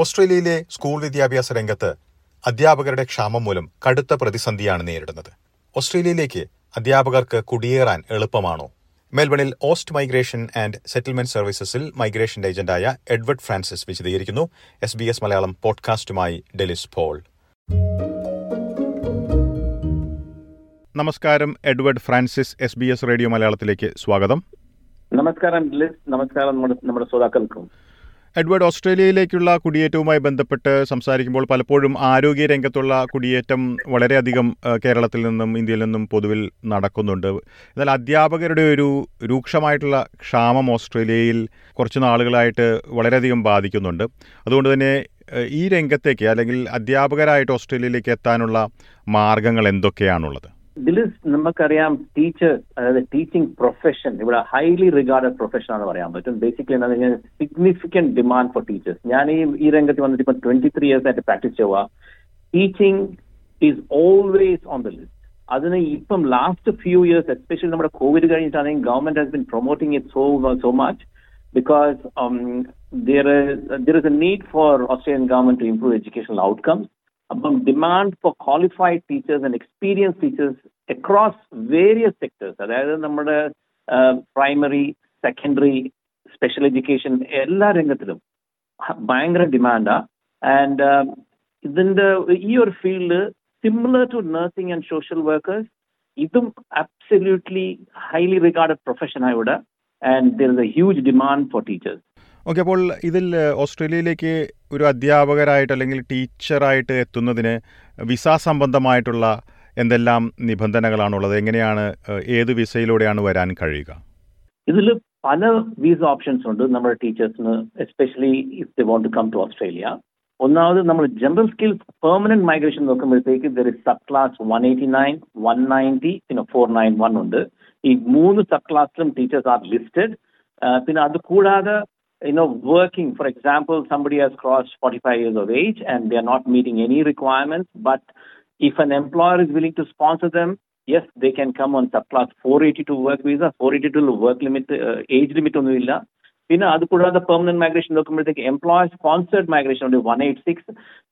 ഓസ്ട്രേലിയയിലെ സ്കൂൾ വിദ്യാഭ്യാസ രംഗത്ത് അധ്യാപകരുടെ ക്ഷാമം മൂലം കടുത്ത പ്രതിസന്ധിയാണ് നേരിടുന്നത്. ഓസ്ട്രേലിയയിലേക്ക് അധ്യാപകർക്ക് കുടിയേറാൻ എളുപ്പമാണോ? മെൽബണിൽ ഓസ്റ്റ് മൈഗ്രേഷൻ ആൻഡ് സെറ്റിൽമെന്റ് സർവീസസിൽ മൈഗ്രേഷൻ ഏജന്റായ എഡ്വേർഡ് ഫ്രാൻസിസ് വിശദീകരിക്കുന്നു. എസ് ബി എസ് മലയാളം പോഡ്കാസ്റ്റുമായി ഡെലിസ് പോൾ. നമസ്കാരം Edward Francis S B S radio മലയാളത്തിലേക്ക് സ്വാഗതം. നമസ്കാരം നമസ്കാരം നമ്മുടെ ശ്രോതാക്കൾക്കും. എഡ്വേർഡ് ഓസ്ട്രേലിയയിലേക്കുള്ള കുടിയേറ്റവുമായി ബന്ധപ്പെട്ട് സംസാരിക്കുമ്പോൾ പലപ്പോഴും ആരോഗ്യ രംഗത്തുള്ള കുടിയേറ്റം വളരെയധികം കേരളത്തിൽ നിന്നും ഇന്ത്യയിൽ നിന്നും പൊതുവിൽ നടക്കുന്നുണ്ട്. എന്നാൽ അധ്യാപകരുടെ ഒരു രൂക്ഷമായിട്ടുള്ള ക്ഷാമം ഓസ്ട്രേലിയയിൽ കുറച്ച് നാളുകളായിട്ട് വളരെയധികം ബാധിക്കുന്നുണ്ട്. അതുകൊണ്ട് തന്നെ ഈ രംഗത്തേക്ക് അല്ലെങ്കിൽ അധ്യാപകരായിട്ട് ഓസ്ട്രേലിയയിലേക്ക് എത്താനുള്ള മാർഗങ്ങൾ എന്തൊക്കെയാണുള്ളത്? ദിലിസ് നമുക്കറിയാം ടീച്ചർ അതായത് ടീച്ചിങ് പ്രൊഫഷൻ ഇവിടെ ഹൈലി റിഗാർഡഡ് പ്രൊഫഷൻ ആണെന്ന് പറയാൻ പറ്റും. ബേസിക്കലി എന്താ കഴിഞ്ഞാൽ സിഗ്നിഫിക്കന്റ് ഡിമാൻഡ് ഫോർ ടീച്ചേഴ്സ് ഞാൻ ഈ ഈ രംഗത്ത് വന്നിട്ട് ഇപ്പൊ ട്വന്റി ത്രീ ഇയേഴ്സ് ആയിട്ട് പ്രാക്ടീസ് ചെയ്യുക. Teaching is always on the list അതിന് ഇപ്പം ലാസ്റ്റ് ഫ്യൂ ഇയേഴ്സ് എസ്പെഷ്യലി നമ്മുടെ Covid കഴിഞ്ഞിട്ടാണെങ്കിൽ government has been promoting it so so much because um, there is there is a need for Australian government to improve educational outcomes. About demand for qualified teachers and experienced teachers across various sectors. അതായത് നമ്മുടെ primary secondary special education എല്ലാ രംഗത്തിലും ഭയങ്കര ഡിമാൻഡാ and ഇതിന്റെ ഈ ഒരു field similar to nursing and social workers ഇതും absolutely highly regarded പ്രൊഫഷനാണ് ഇവിടെ and there is a huge demand for teachers okay അപ്പോൾ ഇതിൽ ഓസ്ട്രേലിയയിലേക്ക് ഒരു അധ്യാപകരായിട്ട് അല്ലെങ്കിൽ ടീച്ചറായിട്ട് എത്തുന്നതിന് വിസ സംബന്ധമായിട്ടുള്ള എന്തെല്ലാം നിബന്ധനകളാണുള്ളത്? എങ്ങനെയാണ് ഏത് വിസയിലൂടെയാണ് വരാൻ കഴിയുക? ഇതിൽ പല വിസ ഓപ്ഷൻസ് ഉണ്ട് നമ്മുടെ ടീച്ചേഴ്സിന് especially if they want to come to Australia. ഒന്നാമത് നമ്മൾ ജനറൽ സ്കിൽസ് പെർമനന്റ് മൈഗ്രേഷൻ നോക്കുമ്പോഴത്തേക്ക് there is subclass one eighty nine one ninety പിന്നെ ഫോർ നയൻ വൺ ഉണ്ട്. ഈ മൂന്ന് സബ് ക്ലാസ്സിലും ടീച്ചേഴ്സ് ആർ ലിസ്റ്റഡ് പിന്നെ അത് കൂടാതെ you know, working, for example, somebody has crossed 45 years of age and they are not meeting any requirements, but if an employer is willing to sponsor them, yes, they can come on subclass 482 work visa, 482 work limit, uh, age limit ഒന്നുമില്ല പിന്നെ അത് കൂടാതെ permanent migration നോക്കുമ്പോഴത്തേക്ക് employer sponsored migration ഉണ്ട് one eight six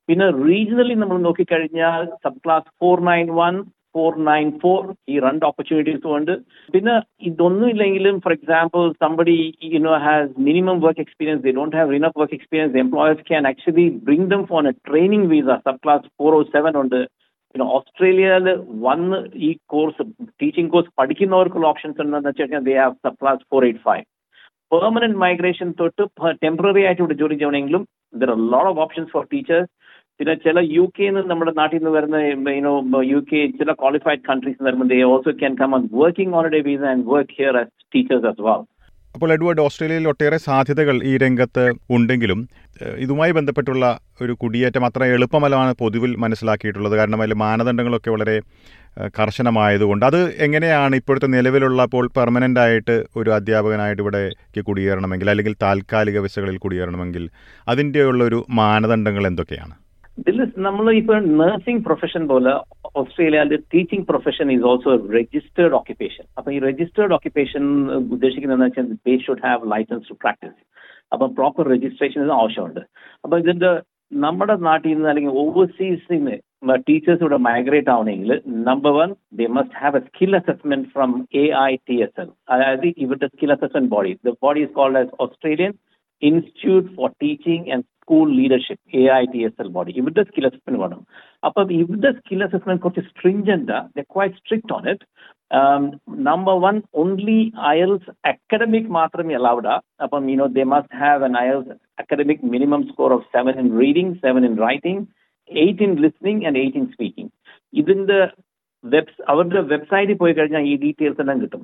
പിന്നെ regionally നമ്മൾ നോക്കിക്കഴിഞ്ഞാൽ subclass four nine one four nine four ഈ രണ്ട് ഓപ്പർച്യൂണിറ്റീസും ഉണ്ട് പിന്നെ ഇതൊന്നും ഇല്ലെങ്കിലും for example somebody you know has minimum work experience they don't have enough work experience employers can actually bring them on a training visa subclass four o seven ഉണ്ട് പിന്നെ ഓസ്ട്രേലിയയിൽ വന്ന് ഈ കോഴ്സ് ടീച്ചിങ് കോഴ്സ് പഠിക്കുന്നവർക്കുള്ള ഓപ്ഷൻസ് ഉണ്ടെന്ന് വെച്ച് കഴിഞ്ഞാൽ they have subclass four eight five permanent migration തൊട്ട് temporary ആയിട്ട് ഇവിടെ ജോലി ചെയ്യണമെങ്കിലും there are lot of options for teachers പിന്നെ ചില യു കെ നിന്ന് നമ്മുടെ നാട്ടിൽ നിന്ന് വരുന്ന യുനോ യു കെ ചില ക്വാളിഫൈഡ് കൺട്രീസ് വരുമ്പോൾ they also can come on working holiday visa and work here as teachers as well അപ്പോൾ എഡ്വേർഡ് ഓസ്ട്രേലിയയിൽ ഒട്ടേറെ സാധ്യതകൾ ഈ രംഗത്ത് ഉണ്ടെങ്കിലും ഇതുമായി ബന്ധപ്പെട്ടുള്ള ഒരു കുടിയേറ്റം അത്ര എളുപ്പമല്ലാണ് പൊതുവിൽ മനസ്സിലാക്കിയിട്ടുള്ളത്. കാരണം അതിൽ മാനദണ്ഡങ്ങളൊക്കെ വളരെ കർശനമായതുകൊണ്ട്. അത് എങ്ങനെയാണ് ഇപ്പോഴത്തെ നിലവിലുള്ള ഇപ്പോൾ പെർമനന്റ് ആയിട്ട് ഒരു അധ്യാപകനായിട്ട് ഇവിടേക്ക് കുടിയേറണമെങ്കിൽ അല്ലെങ്കിൽ താൽക്കാലിക വിസകളിൽ കുടിയേറണമെങ്കിൽ അതിന്റെയുള്ള ഒരു മാനദണ്ഡങ്ങൾ എന്തൊക്കെയാണ്? നമ്മൾ ഇപ്പൊ നഴ്സിംഗ് പ്രൊഫഷൻ പോലെ ഓസ്ട്രേലിയയിലെ teaching profession is also registered occupation അപ്പൊ ഈ രജിസ്റ്റേർഡ് ഓക്യുപ്പേഷൻ ഉദ്ദേശിക്കുന്നത് വെച്ചാൽ they should have license to practice അപ്പൊ പ്രോപ്പർ രജിസ്ട്രേഷൻ ആവശ്യമുണ്ട്. അപ്പൊ ഇതിന്റെ നമ്മുടെ നാട്ടിൽ നിന്ന് അല്ലെങ്കിൽ ഓവർസീസിൽ നിന്ന് ടീച്ചേഴ്സ് ഇവിടെ മൈഗ്രേറ്റ് ആവണമെങ്കിൽ number one they must have a skill assessment from A I T S L അതായത് ഇവിടുത്തെ skill assessment body the body is called as Australian Institute for Teaching and School Leadership A I T S L body ഇവരുടെ skill assessment വേണം. അപ്പം ഇവരുടെ skill assessment കുറച്ച് stringent the quite strict on it number one only IELTS academic മാത്രമേ allowed അപ്പം you know they must have an IELTS academic minimum score of seven in reading seven in writing eight in listening and eight in speaking ഇതിന്റെ web അവരുടെ വെബ്സൈറ്റിൽ പോയി കഴിഞ്ഞാൽ ഈ details എല്ലാം കിട്ടും.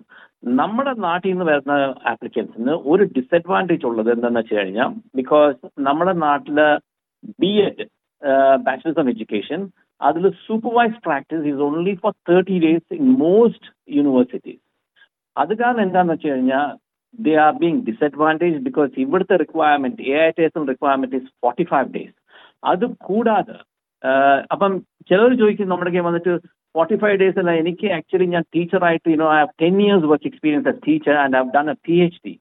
നമ്മുടെ നാട്ടിൽ നിന്ന് വരുന്ന ആപ്ലിക്കൻസിന് ഒരു ഡിസഡ്വാന്റേജ് ഉള്ളത് എന്താണെന്ന് വെച്ച് കഴിഞ്ഞാൽ ബിക്കോസ് നമ്മുടെ നാട്ടിൽ B Ed bachelors of education അതിൽ supervise practice is only for thirty days in most universities അത് കാരണം എന്താണെന്ന് വെച്ച് കഴിഞ്ഞാൽ they are being disadvantage because ഇവിടുത്തെ requirement A I T S requirement is forty five days അത് കൂടാതെ അപ്പം ചിലർ ചോദിക്കും നമ്മുടെ വന്നിട്ട് ഫോർട്ടി ഫൈവ് ഡേയ്സ് അല്ല എനിക്ക് ആക്ച്വലി ഞാൻ ടീച്ചറായിട്ട് you know I have ten years work experience as teacher and I have done a P H D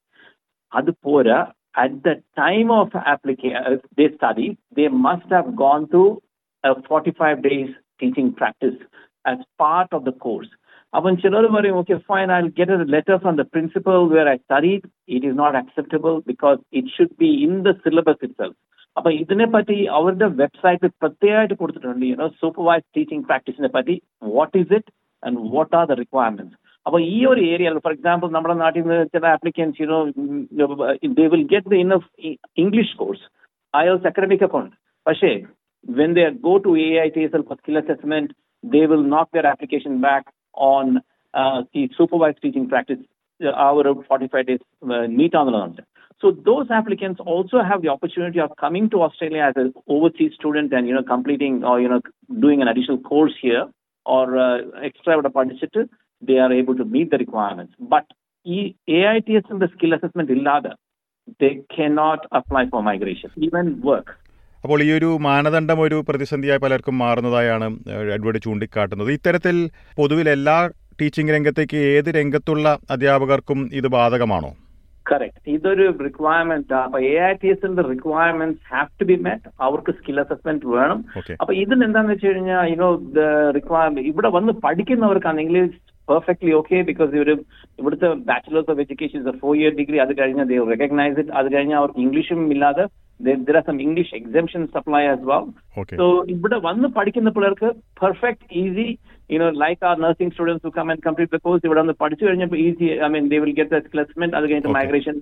അത് പോരാ. At the time of application, uh, they study, they must have gone through a 45 days teaching practice as part of the course. അപ്പം ചിലർ പറയും okay fine I get a letter from the principal where I study it is not acceptable because it should be in the syllabus itself അപ്പൊ ഇതിനെ പറ്റി അവരുടെ വെബ്സൈറ്റിൽ പ്രത്യേകമായിട്ട് കൊടുത്തിട്ടുണ്ട്. യുനോ സൂപ്പർവൈസ് ടീച്ചിങ് പ്രാക്ടീസിനെ പറ്റി what is it and what are the requirements അപ്പൊ ഈ ഒരു ഏരിയയിൽ ഫോർ എക്സാമ്പിൾ നമ്മുടെ നാട്ടിൽ നിന്ന് ചില applicants you know they will get the in English course IELTS academic account. പക്ഷേ when they go to AITSL for skill assessment, they will knock their application back on uh, the supervised teaching practice uh, our 45 days uh, meet on the So those applicants also have the opportunity of coming to Australia as an overseas student and you know completing or you know doing an additional course here or uh, extra with a participant, they are able to meet the requirements. But E- AITS and the skill assessment illada, they cannot apply for migration, even work. അപ്പോൾ ഈ ഒരു മാനദണ്ഡം ഒരു പ്രതിസന്ധിയായി പലർക്കും മാറുന്നതായാണ് Edward ചൂണ്ടിക്കാട്ടുന്നത് ഇത്തരത്തിൽ പൊതുവിൽ എല്ലാ ടീച്ചിങ് രംഗത്തേക്ക് ഏത് രംഗത്തുള്ള അധ്യാപകർക്കും ഇത് ബാധകമാണോ Correct. ഇതൊരു റിക്വയർമെന്റ് അപ്പൊ എ ഐ ടി എസിന്റെ requirement have to be met അവർക്ക് സ്കിൽ അസസ്മെന്റ് വേണം. അപ്പൊ ഇതിന് എന്താന്ന് വെച്ച് കഴിഞ്ഞാൽ യുനോ റിക്വയർമെന്റ് ഇവിടെ വന്ന് പഠിക്കുന്നവർക്കാണെങ്കിൽ പെർഫെക്റ്റ്ലി ഓക്കെ ബിക്കോസ് ഇവർ ഇവിടുത്തെ bachelors of education four year degree അത് കഴിഞ്ഞാൽ ദേ റെക്കഗ്നൈസ് ഇറ്റ് അത് കഴിഞ്ഞാൽ അവർക്ക് ഇംഗ്ലീഷും ഇല്ലാതെ there are some English exemption supply as well so ഇവിടെ വന്ന് പഠിക്കുന്ന പിള്ളേർക്ക് perfect easy you know like our nursing students come and complete the course ഇവിടെ വന്ന് പഠിച്ചു കഴിഞ്ഞപ്പോൾ easy I mean they will get placement അത് കഴിഞ്ഞിട്ട് Okay. Migration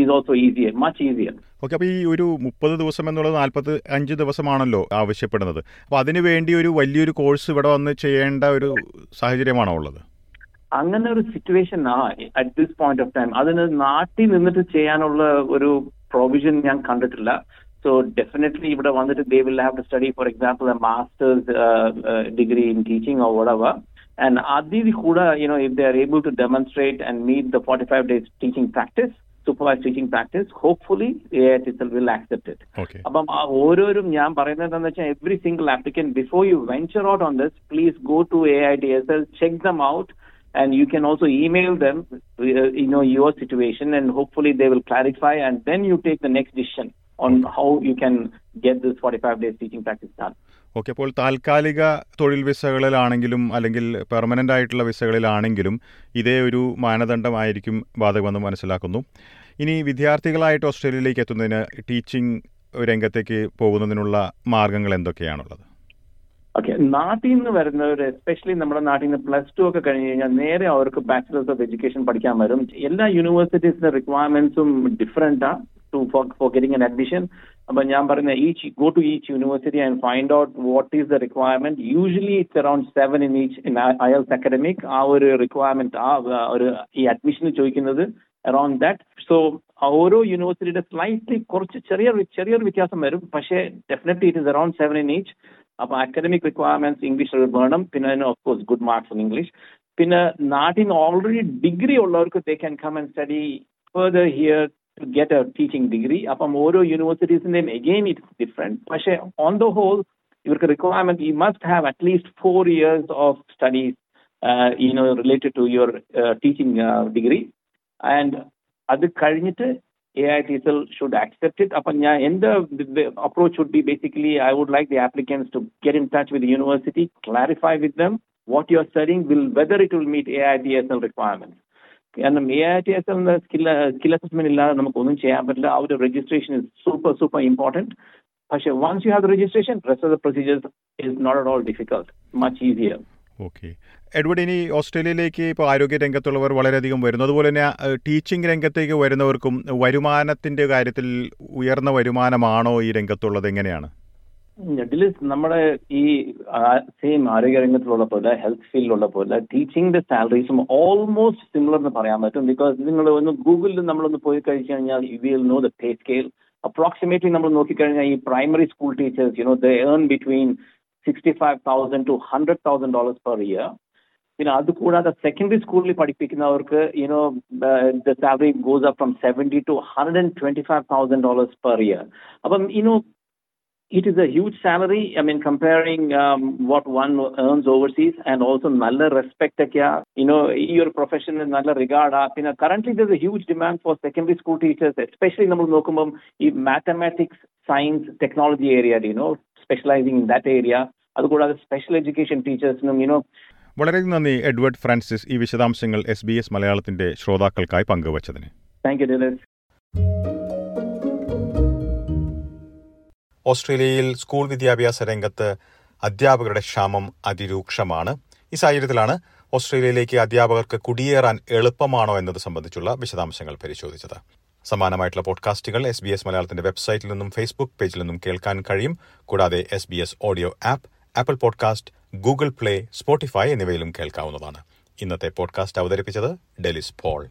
is also easier much easier okay അപ്പോൾ ഈ ഒരു മുപ്പത് ദിവസം എന്നുള്ളത് നാൽപ്പത്തി അഞ്ച് ദിവസമാണല്ലോ ആവശ്യപ്പെടുന്നത്. അപ്പോൾ അതിനു വേണ്ടി ഒരു വലിയൊരു കോഴ്സ് ഇവിടെ വന്ന് ചെയ്യേണ്ട ഒരു സാഹചര്യമാണോ ഉള്ളത്? അങ്ങനെ ഒരു സിറ്റുവേഷൻ ആ at this point of time അതിന് നാട്ടിൽ നിന്നിട്ട് ചെയ്യാനുള്ള ഒരു പ്രൊവിഷൻ ഞാൻ കണ്ടിട്ടില്ല. സോ ഡെഫിനറ്റ്ലി ഇവിടെ വന്നിട്ട് they will have to study for example a master's degree in teaching or whatever and അതിൽ കൂടെ you know if they are able to demonstrate and meet the forty five days teaching practice supervise teaching practice hopefully A I T will accept it okay അപ്പം ആ ഓരോരും ഞാൻ പറയുന്നത് എന്താണെന്ന് വെച്ചാൽ every single applicant before you venture out on this please go to A I T S L check them out and you can also email them uh, you know your situation and hopefully they will clarify and then you take the next decision on how you can get this 45 days teaching practice done. Okay അപ്പോൾ താൽക്കാലിക തൊഴിൽ വിസകളിലാണെങ്കിലും അല്ലെങ്കിൽ permanent ആയിട്ടുള്ള വിസകളിലാണെങ്കിലും ഇതേ ഒരു മാനദണ്ഡമായിരിക്കും ബാധകമെന്ന് മനസ്സിലാക്കുന്നു. ഇനി വിദ്യാർത്ഥികളായിട്ട് ഓസ്ട്രേലിയയിലേക്ക് എത്തുന്നതിന് ടീച്ചിങ് രംഗത്തേക്ക് പോകുന്നതിനുള്ള മാർഗങ്ങൾ എന്തൊക്കെയാണുള്ളത്? ഓക്കെ നാട്ടിൽ നിന്ന് വരുന്നവർ എസ്പെഷ്യലി നമ്മുടെ നാട്ടിൽ നിന്ന് പ്ലസ് ടു ഒക്കെ കഴിഞ്ഞ് കഴിഞ്ഞാൽ നേരെ അവർക്ക് ബാച്ചിലേഴ്സ് ഓഫ് എഡ്യൂക്കേഷൻ പഠിക്കാൻ വരും. എല്ലാ യൂണിവേഴ്സിറ്റീസിന്റെ റിക്വയർമെന്റ്സും different ah to for for getting an admission അപ്പൊ ഞാൻ പറയുന്ന each go to each university and find out what is the requirement usually it's around seven in each in IELTS academic ah ഒരു requirement ആ ഒരു ഈ അഡ്മിഷന് ചോദിക്കുന്നത് around that so ഓരോ യൂണിവേഴ്സിറ്റിയുടെ സ്ലൈറ്റ്ലി കുറച്ച് ചെറിയ ചെറിയൊരു വ്യത്യാസം വരും. പക്ഷേ definitely it is around seven in each അപ്പൊ അക്കാഡമിക് റിക്വയർമെന്റ്സ് ഇംഗ്ലീഷ് വേണം. പിന്നെ അതിന് of course good marks in English പിന്നെ നാട്ടിൽ നിന്ന് ഓൾറെഡി ഡിഗ്രി ഉള്ളവർക്ക് they can come and study further here to get a teaching degree അപ്പം ഓരോ യൂണിവേഴ്സിറ്റീസിന്റെയും എഗെയിൻ ഇറ്റ്സ് ഡിഫറെന്റ് പക്ഷേ ഓൺ ദ ഹോൾ ഇവർക്ക് requirement you must have at least four years of studies you know related to your degree and അത് കഴിഞ്ഞിട്ട് A I T L should accept it അപ്പം ഞാൻ എൻ്റെ approach would be basically I would like the applicants to get in touch with university clarify with them what you are studying will whether it will meet A I T S L requirement കാരണം A I T S L skill skill assessment ഇല്ലാതെ നമുക്കൊന്നും ചെയ്യാൻ പറ്റില്ല ആ ഒരു registration is super super important പക്ഷേ once you have the registration rest of the procedures is not at all difficult much easier Okay. Edward ഇനി ഓസ്ട്രേലിയയിലേക്ക് ഇപ്പോൾ ആരോഗ്യ രംഗത്തുള്ളവർ വളരെയധികം വരുന്നു. അതുപോലെ തന്നെ ടീച്ചിങ് രംഗത്തേക്ക് വരുന്നവർക്കും വരുമാനത്തിന്റെ കാര്യത്തിൽ ഉയർന്ന വരുമാനമാണോ ഈ രംഗത്തുള്ളത്? എങ്ങനെയാണ്? നമ്മുടെ ഈ സെയിം ആരോഗ്യ രംഗത്തിലുള്ള പോലെ ഹെൽത്ത് ഫീൽഡിലുള്ള പോലെ ടീച്ചിങ്ങിന്റെ സാലറീസും ഓൾമോസ്റ്റ് സിമിലർ എന്ന് പറയാൻ പറ്റും. ബിക്കോസ് നിങ്ങൾ ഒന്ന് ഗൂഗിളിൽ നമ്മളൊന്ന് പോയി കഴിച്ചു കഴിഞ്ഞാൽ you will know the pay scale approximately നമ്മൾ നോക്കിക്കഴിഞ്ഞാൽ ഈ primary school teachers you know the earn between Sixty five thousand to hundred thousand dollars per year പിന്നെ അത് കൂടാതെ സെക്കൻഡറി സ്കൂളിൽ പഠിപ്പിക്കുന്നവർക്ക് you know the salary goes up from seventy to hundred and twenty five thousand dollars per year അപ്പം you know it is a huge salary. I mean, comparing um, what one earns overseas and also nalla respect kya, you know, your profession is nalla regard. You know, currently there's a huge demand for secondary school teachers, especially നമ്മൾ നോക്കുമ്പം ഈ mathematics science technology area you know, specializing in that area അതുകൂടാതെ special education ടീച്ചേഴ്സിനും you know വളരെ നന്ദി Edward Francis ഈ വിശദാംശങ്ങൾ S B S മലയാളത്തിന്റെ ശ്രോതാക്കൾക്കായി പങ്കുവച്ചതിന്. താങ്ക് യു ഓസ്ട്രേലിയയിൽ സ്കൂൾ വിദ്യാഭ്യാസ രംഗത്ത് അധ്യാപകരുടെ ക്ഷാമം അതിരൂക്ഷമാണ്. ഈ സാഹചര്യത്തിലാണ് ഓസ്ട്രേലിയയിലേക്ക് അധ്യാപകർക്ക് കുടിയേറാൻ എളുപ്പമാണോ എന്നത് സംബന്ധിച്ചുള്ള വിശദാംശങ്ങൾ പരിശോധിച്ചത്. സമാനമായിട്ടുള്ള പോഡ്കാസ്റ്റുകൾ എസ് ബി എസ് മലയാളത്തിന്റെ വെബ്സൈറ്റിൽ നിന്നും ഫേസ്ബുക്ക് പേജിൽ നിന്നും കേൾക്കാൻ കഴിയും. കൂടാതെ S B S audio app Apple podcast Google Play Spotify എന്നിവയിലും കേൾക്കാവുന്നതാണ്. ഇന്നത്തെ പോഡ്കാസ്റ്റ് അവതരിപ്പിച്ചത് ഡെലിസ് പോൾ.